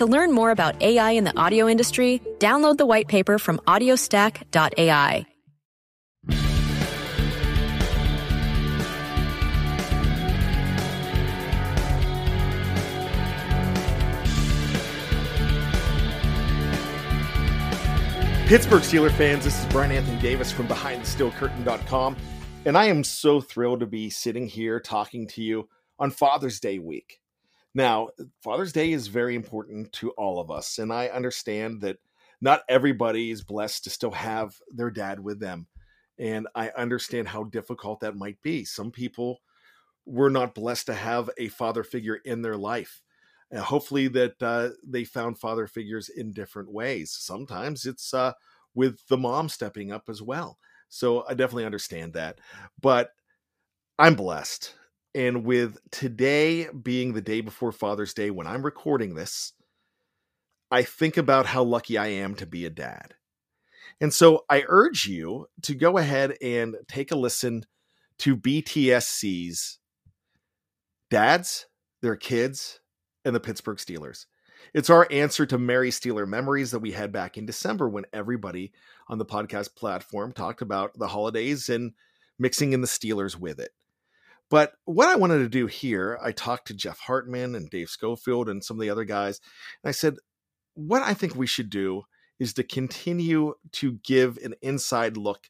To learn more about AI in the audio industry, download the white paper from audiostack.ai. Pittsburgh Steeler fans, this is Brian Anthony Davis from BehindTheSteelCurtain.com, and I am so thrilled to be sitting here talking to you on Father's Day week. Now, Father's Day is very important to all of us, and I understand that not everybody is blessed to still have their dad with them, and I understand how difficult that might be. Some people were not blessed to have a father figure in their life. Uh, hopefully that uh, they found father figures in different ways. Sometimes it's uh, with the mom stepping up as well. So I definitely understand that. But I'm blessed. And with today being the day before Father's Day, when I'm recording this, I think about how lucky I am to be a dad. And so I urge you to go ahead and take a listen to BTSC's Dads, Their Kids, and the Pittsburgh Steelers. It's our answer to Merry Steeler memories that we had back in December when everybody on the podcast platform talked about the holidays and mixing in the Steelers with it. But what I wanted to do here, I talked to Jeff Hartman and Dave Schofield and some of the other guys, and I said, what I think we should do is to continue to give an inside look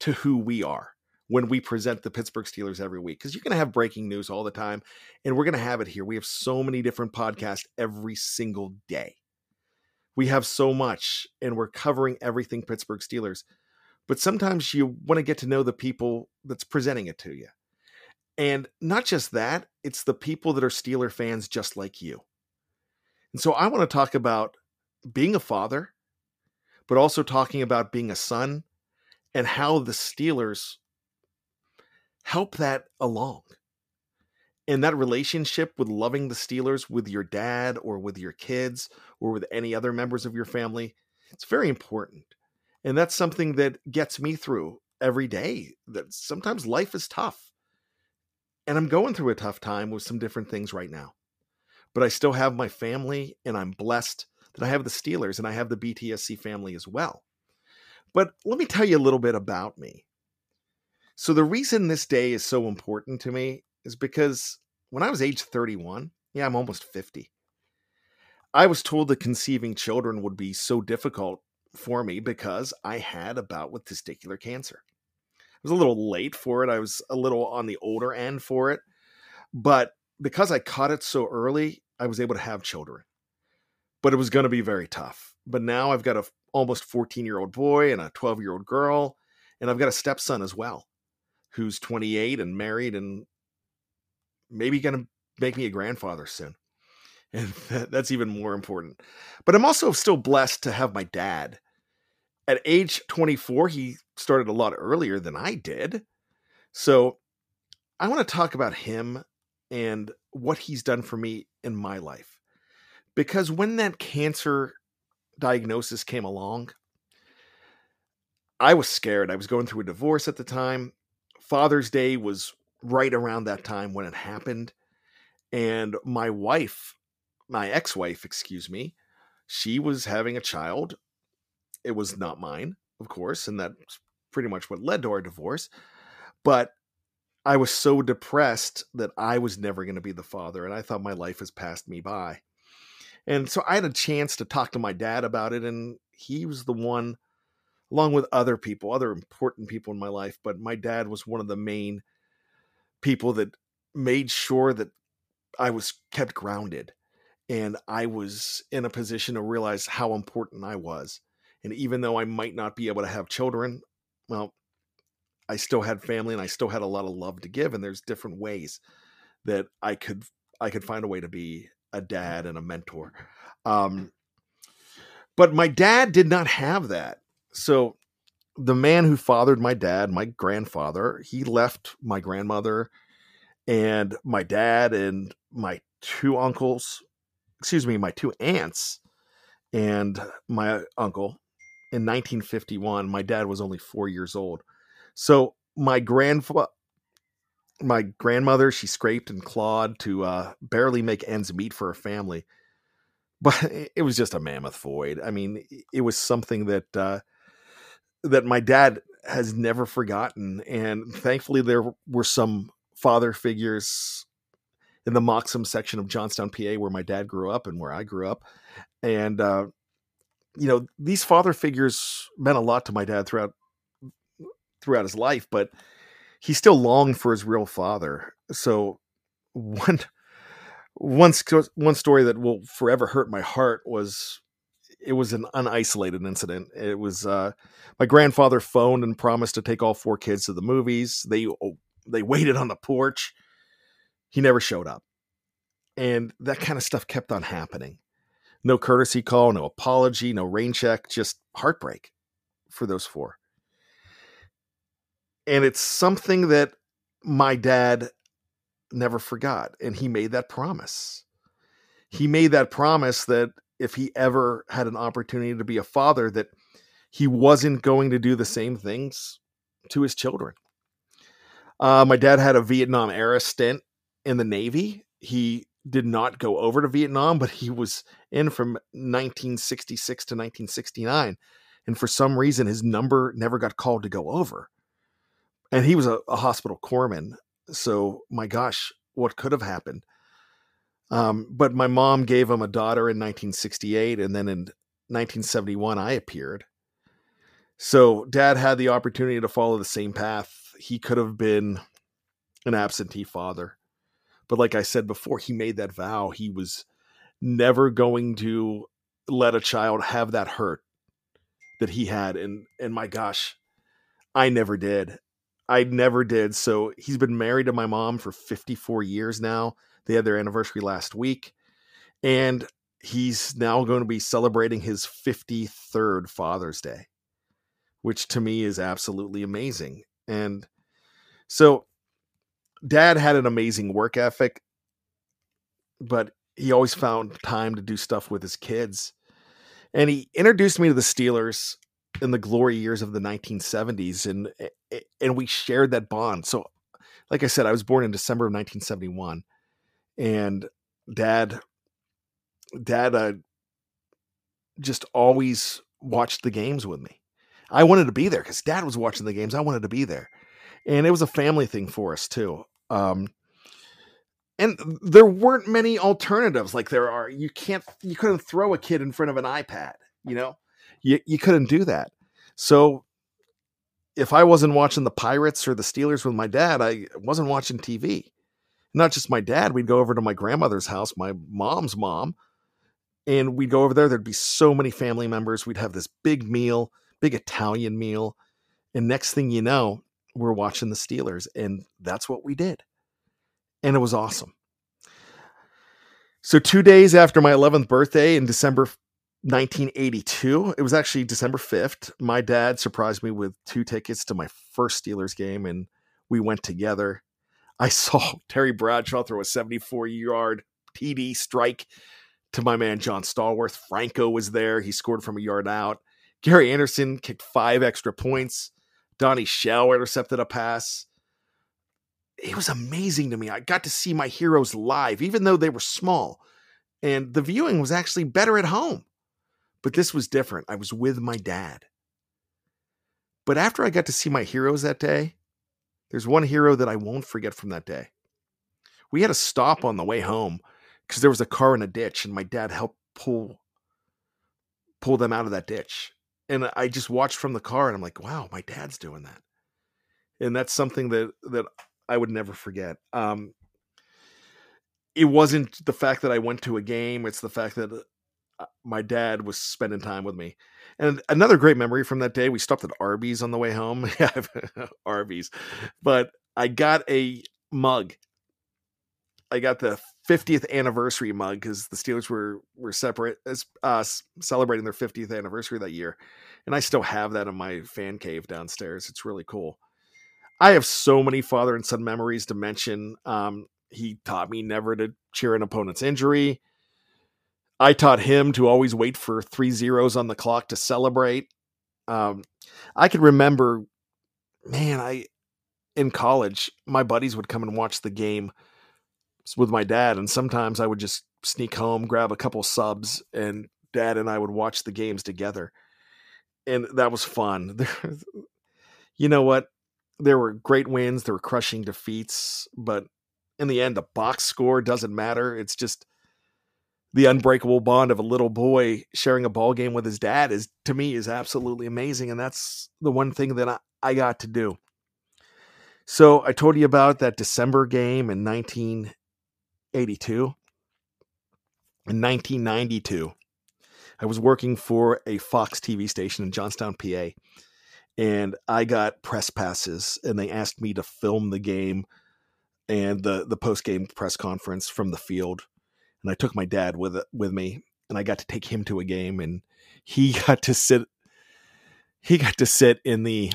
to who we are when we present the Pittsburgh Steelers every week because you're going to have breaking news all the time and we're going to have it here. We have so many different podcasts every single day. We have so much and we're covering everything Pittsburgh Steelers. But sometimes you want to get to know the people that's presenting it to you. And not just that, it's the people that are Steeler fans just like you. And so I want to talk about being a father, but also talking about being a son and how the Steelers help that along. And that relationship with loving the Steelers with your dad or with your kids or with any other members of your family, it's very important. And that's something that gets me through every day. That sometimes life is tough. And I'm going through a tough time with some different things right now. But I still have my family and I'm blessed that I have the Steelers and I have the BTSC family as well. But let me tell you a little bit about me. So the reason this day is so important to me is because when I was age 31, yeah, I'm almost 50. I was told that conceiving children would be so difficult for me because I had a bout with testicular cancer. Was a little late for it. I was a little on the older end for it. But because I caught it so early, I was able to have children. But it was going to be very tough. but now I've got a almost 14 year old boy and a 12 year old girl, and I've got a stepson as well, who's 28 and married and maybe going to make me a grandfather soon. And that's even more important. But I'm also still blessed to have my dad. At age 24, he started a lot earlier than I did. So I want to talk about him and what he's done for me in my life. Because when that cancer diagnosis came along, I was scared. I was going through a divorce at the time. Father's Day was right around that time when it happened. And my wife, my ex wife, excuse me, she was having a child. It was not mine, of course. And that's pretty much what led to our divorce. But I was so depressed that I was never going to be the father. And I thought my life has passed me by. And so I had a chance to talk to my dad about it. And he was the one, along with other people, other important people in my life. But my dad was one of the main people that made sure that I was kept grounded and I was in a position to realize how important I was. And even though I might not be able to have children, well, I still had family and I still had a lot of love to give. And there's different ways that I could I could find a way to be a dad and a mentor. Um, but my dad did not have that. So the man who fathered my dad, my grandfather, he left my grandmother and my dad and my two uncles, excuse me, my two aunts and my uncle in 1951. My dad was only four years old. So my grandfather, my grandmother, she scraped and clawed to uh, barely make ends meet for her family. But it was just a mammoth void. I mean, it was something that uh, that my dad has never forgotten. And thankfully, there were some father figures in the Moxham section of Johnstown, PA, where my dad grew up and where I grew up. And, uh, you know, these father figures meant a lot to my dad throughout throughout his life, but he still longed for his real father. So one one one story that will forever hurt my heart was it was an unisolated incident. It was uh, my grandfather phoned and promised to take all four kids to the movies. They oh, they waited on the porch. He never showed up, and that kind of stuff kept on happening. No courtesy call, no apology, no rain check, just heartbreak for those four. And it's something that my dad never forgot, and he made that promise. He made that promise that if he ever had an opportunity to be a father that he wasn't going to do the same things to his children. Uh, my dad had a Vietnam era stint in the Navy. He did not go over to Vietnam, but he was in from 1966 to 1969. And for some reason, his number never got called to go over. And he was a, a hospital corpsman. So, my gosh, what could have happened? Um, but my mom gave him a daughter in 1968, and then in 1971, I appeared. So dad had the opportunity to follow the same path. He could have been an absentee father. But like I said before, he made that vow. He was never going to let a child have that hurt that he had. And and my gosh, I never did. I never did. So he's been married to my mom for 54 years now. They had their anniversary last week. And he's now going to be celebrating his 53rd Father's Day, which to me is absolutely amazing. And so, dad had an amazing work ethic, but he always found time to do stuff with his kids. And he introduced me to the Steelers in the glory years of the 1970s and and we shared that bond. So like I said, I was born in December of 1971 and dad dad uh, just always watched the games with me i wanted to be there because dad was watching the games i wanted to be there and it was a family thing for us too um, and there weren't many alternatives like there are you can't you couldn't throw a kid in front of an ipad you know you, you couldn't do that so if i wasn't watching the pirates or the steelers with my dad i wasn't watching tv not just my dad, we'd go over to my grandmother's house, my mom's mom, And we'd go over there. There'd be so many family members. We'd have this big meal, big Italian meal. And next thing you know, we're watching the Steelers. And that's what we did. And it was awesome. So, two days after my 11th birthday in December 1982, it was actually December 5th, my dad surprised me with two tickets to my first Steelers game, and we went together. I saw Terry Bradshaw throw a 74 yard TD strike to my man John Stallworth. Franco was there. He scored from a yard out. Gary Anderson kicked five extra points. Donnie Shell intercepted a pass it was amazing to me. I got to see my heroes live, even though they were small. And the viewing was actually better at home. But this was different. I was with my dad. But after I got to see my heroes that day, there's one hero that I won't forget from that day. We had a stop on the way home because there was a car in a ditch, and my dad helped pull pull them out of that ditch. And I just watched from the car, and I'm like, wow, my dad's doing that. And that's something that that I would never forget. Um, it wasn't the fact that I went to a game; it's the fact that uh, my dad was spending time with me. And another great memory from that day, we stopped at Arby's on the way home. Arby's, but I got a mug. I got the 50th anniversary mug because the Steelers were were separate as uh, celebrating their 50th anniversary that year, and I still have that in my fan cave downstairs. It's really cool. I have so many father and son memories to mention. Um, he taught me never to cheer an opponent's injury. I taught him to always wait for three zeros on the clock to celebrate. Um, I can remember, man, I in college, my buddies would come and watch the game with my dad, and sometimes I would just sneak home, grab a couple subs, and dad and I would watch the games together, and that was fun. you know what? there were great wins, there were crushing defeats, but in the end, the box score doesn't matter. It's just the unbreakable bond of a little boy sharing a ball game with his dad is to me is absolutely amazing, and that's the one thing that I, I got to do. So I told you about that December game in 1982. In 1992, I was working for a Fox TV station in Johnstown, PA and I got press passes, and they asked me to film the game and the the post game press conference from the field. And I took my dad with with me, and I got to take him to a game, and he got to sit. He got to sit in the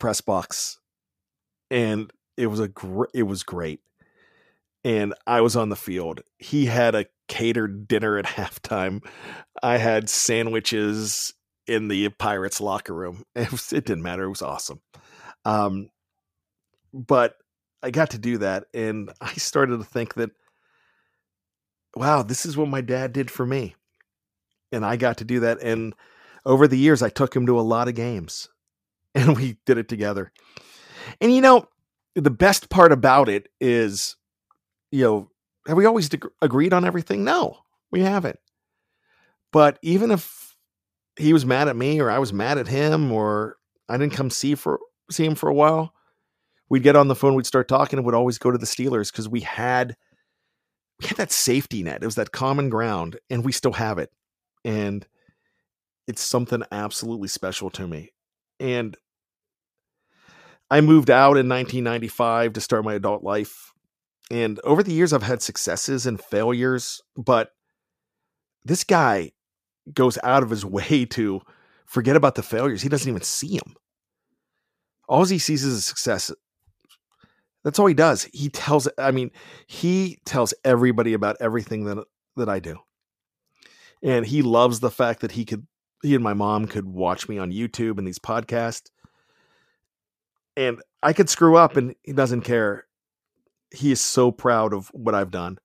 press box, and it was a gr- it was great. And I was on the field. He had a catered dinner at halftime. I had sandwiches in the Pirates locker room. It, was, it didn't matter. It was awesome. Um, but I got to do that, and I started to think that, wow, this is what my dad did for me, and I got to do that. And over the years, I took him to a lot of games, and we did it together. And you know, the best part about it is, you know, have we always agreed on everything? No, we haven't. But even if he was mad at me or I was mad at him or I didn't come see for see him for a while, we'd get on the phone, we'd start talking, and would always go to the Steelers because we had we had that safety net. It was that common ground, and we still have it. And it's something absolutely special to me. And I moved out in 1995 to start my adult life. And over the years, I've had successes and failures, but this guy goes out of his way to forget about the failures. He doesn't even see them. All he sees is a success. That's all he does. He tells I mean, he tells everybody about everything that that I do. And he loves the fact that he could he and my mom could watch me on YouTube and these podcasts. And I could screw up and he doesn't care. He is so proud of what I've done.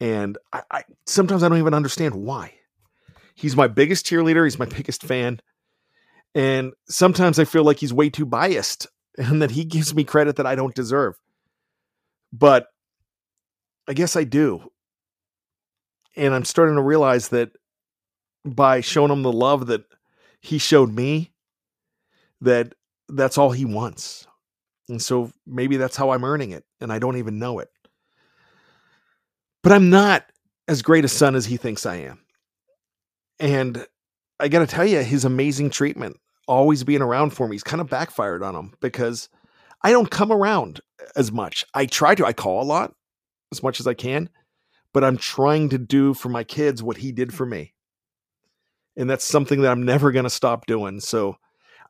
And I, I sometimes I don't even understand why. He's my biggest cheerleader. He's my biggest fan. And sometimes I feel like he's way too biased and that he gives me credit that I don't deserve. But I guess I do. And I'm starting to realize that by showing him the love that he showed me, that that's all he wants. And so maybe that's how I'm earning it, and I don't even know it. But I'm not as great a son as he thinks I am. And I got to tell you, his amazing treatment, always being around for me, he's kind of backfired on him because I don't come around as much. I try to, I call a lot as much as I can, but I'm trying to do for my kids what he did for me. And that's something that I'm never going to stop doing. So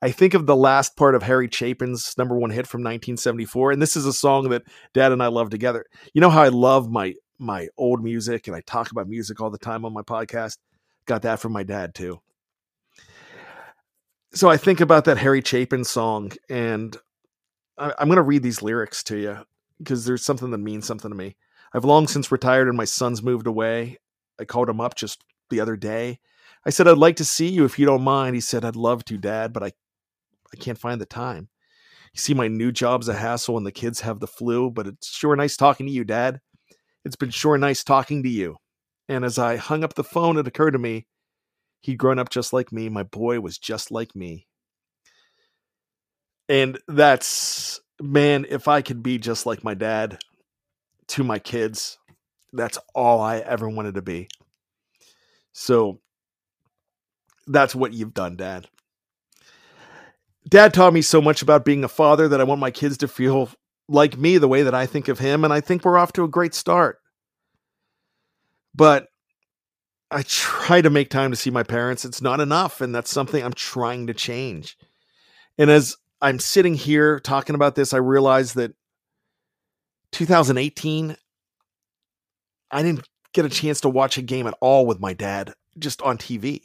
I think of the last part of Harry Chapin's number one hit from 1974, and this is a song that Dad and I love together. You know how I love my my old music, and I talk about music all the time on my podcast. Got that from my dad too. So I think about that Harry Chapin song, and I, I'm going to read these lyrics to you because there's something that means something to me. I've long since retired, and my son's moved away. I called him up just the other day. I said, I'd like to see you if you don't mind. He said, I'd love to, Dad, but I I can't find the time. You see, my new job's a hassle and the kids have the flu, but it's sure nice talking to you, Dad. It's been sure nice talking to you. And as I hung up the phone, it occurred to me he'd grown up just like me. My boy was just like me. And that's, man, if I could be just like my dad to my kids, that's all I ever wanted to be. So that's what you've done, Dad. Dad taught me so much about being a father that I want my kids to feel like me the way that I think of him. And I think we're off to a great start. But I try to make time to see my parents. It's not enough. And that's something I'm trying to change. And as I'm sitting here talking about this, I realize that 2018, I didn't get a chance to watch a game at all with my dad just on TV.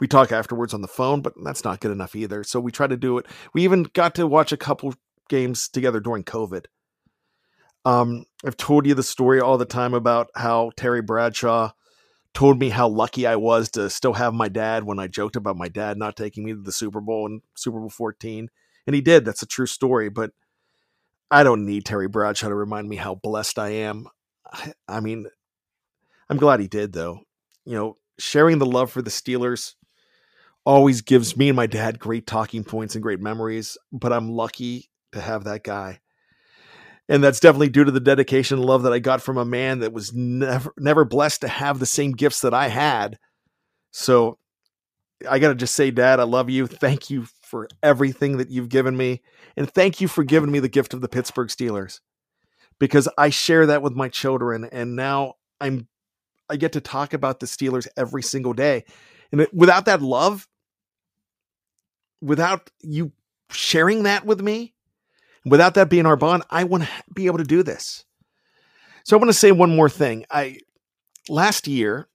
We talk afterwards on the phone, but that's not good enough either. So we try to do it. We even got to watch a couple games together during COVID. Um, I've told you the story all the time about how Terry Bradshaw told me how lucky I was to still have my dad when I joked about my dad not taking me to the Super Bowl in Super Bowl 14. And he did. That's a true story. But I don't need Terry Bradshaw to remind me how blessed I am. I mean, I'm glad he did, though. You know, sharing the love for the Steelers always gives me and my dad great talking points and great memories, but I'm lucky to have that guy. And that's definitely due to the dedication and love that I got from a man that was never never blessed to have the same gifts that I had. So I got to just say dad, I love you. Thank you for everything that you've given me and thank you for giving me the gift of the Pittsburgh Steelers. Because I share that with my children and now I'm I get to talk about the Steelers every single day. And without that love, without you sharing that with me, without that being our bond, I wouldn't be able to do this. So I want to say one more thing. I last year,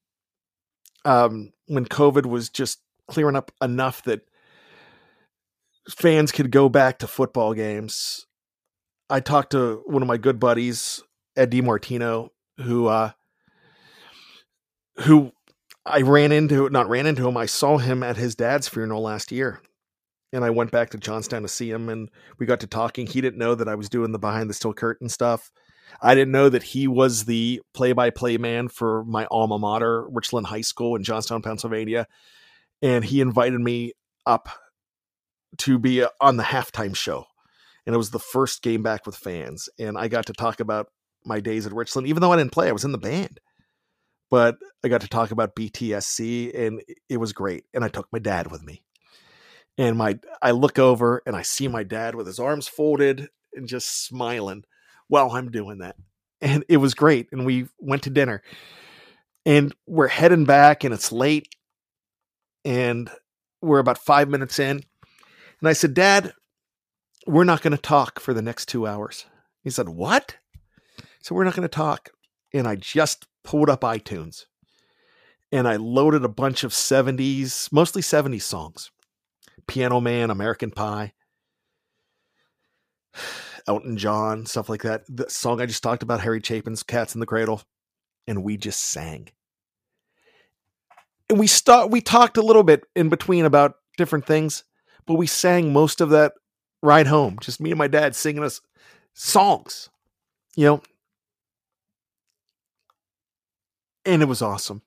um, when COVID was just clearing up enough that fans could go back to football games, I talked to one of my good buddies, Ed DiMartino, who uh, who I ran into not ran into him. I saw him at his dad's funeral last year and I went back to Johnstown to see him, and we got to talking. He didn't know that I was doing the behind the steel curtain stuff. I didn't know that he was the play-by-play man for my alma mater, Richland High School in Johnstown, Pennsylvania, and he invited me up to be on the halftime show, and it was the first game back with fans, and I got to talk about my days at Richland, even though I didn't play, I was in the band. But I got to talk about BTSC and it was great. And I took my dad with me and my I look over and I see my dad with his arms folded and just smiling while I'm doing that. And it was great. And we went to dinner. And we're heading back and it's late. And we're about five minutes in. And I said, Dad, we're not going to talk for the next two hours. He said, What? So we're not going to talk. And I just pulled up iTunes and I loaded a bunch of 70s, mostly 70s songs. Piano Man, American Pie, Elton John, stuff like that. The song I just talked about, Harry Chapin's Cats in the Cradle, and we just sang. And we start we talked a little bit in between about different things, but we sang most of that ride home. Just me and my dad singing us songs. You know. And it was awesome.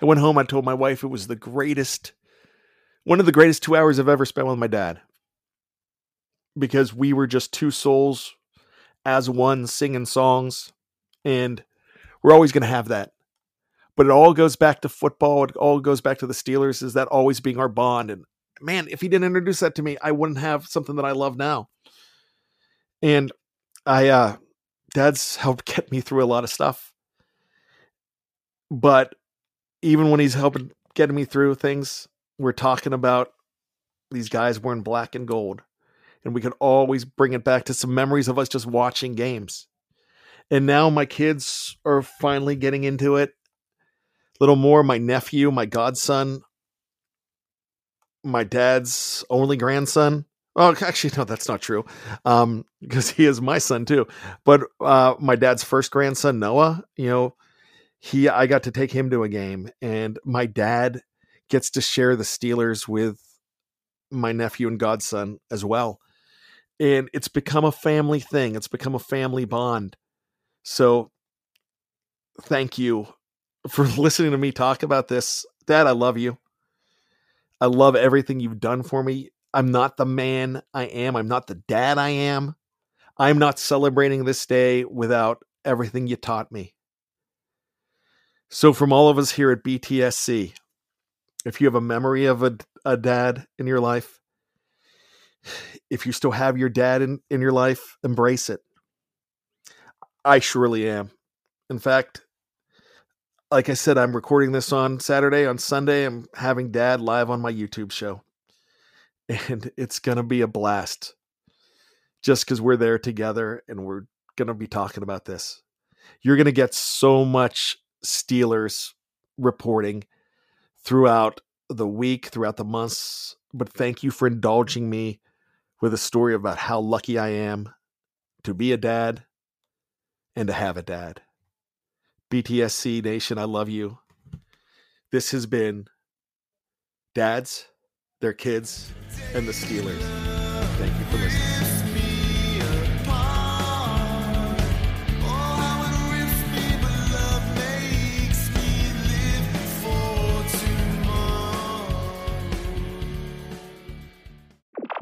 I went home, I told my wife it was the greatest one of the greatest two hours I've ever spent with my dad because we were just two souls as one singing songs. And we're always going to have that. but it all goes back to football. It all goes back to the Steelers. Is that always being our bond? And man, if he didn't introduce that to me, I wouldn't have something that I love now. And I, uh, dad's helped get me through a lot of stuff. But even when he's helping getting me through things, we're talking about these guys wearing black and gold. And we can always bring it back to some memories of us just watching games. And now my kids are finally getting into it. A little more. My nephew, my godson, my dad's only grandson. Oh, actually, no, that's not true. Um, because he is my son too. But uh, my dad's first grandson, Noah, you know, he I got to take him to a game, and my dad gets to share the Steelers with my nephew and godson as well. And it's become a family thing. It's become a family bond. So thank you for listening to me talk about this. Dad, I love you. I love everything you've done for me. I'm not the man I am. I'm not the dad I am. I'm not celebrating this day without everything you taught me. So, from all of us here at BTSC, if you have a memory of a, a dad in your life, if you still have your dad in, in your life, embrace it. I surely am. In fact, like I said, I'm recording this on Saturday. On Sunday, I'm having dad live on my YouTube show. And it's going to be a blast just because we're there together and we're going to be talking about this. You're going to get so much Steelers reporting throughout the week, throughout the months. But thank you for indulging me with a story about how lucky I am to be a dad and to have a dad. BTSC Nation, I love you. This has been Dads, Their Kids, and the Steelers. Thank you for listening.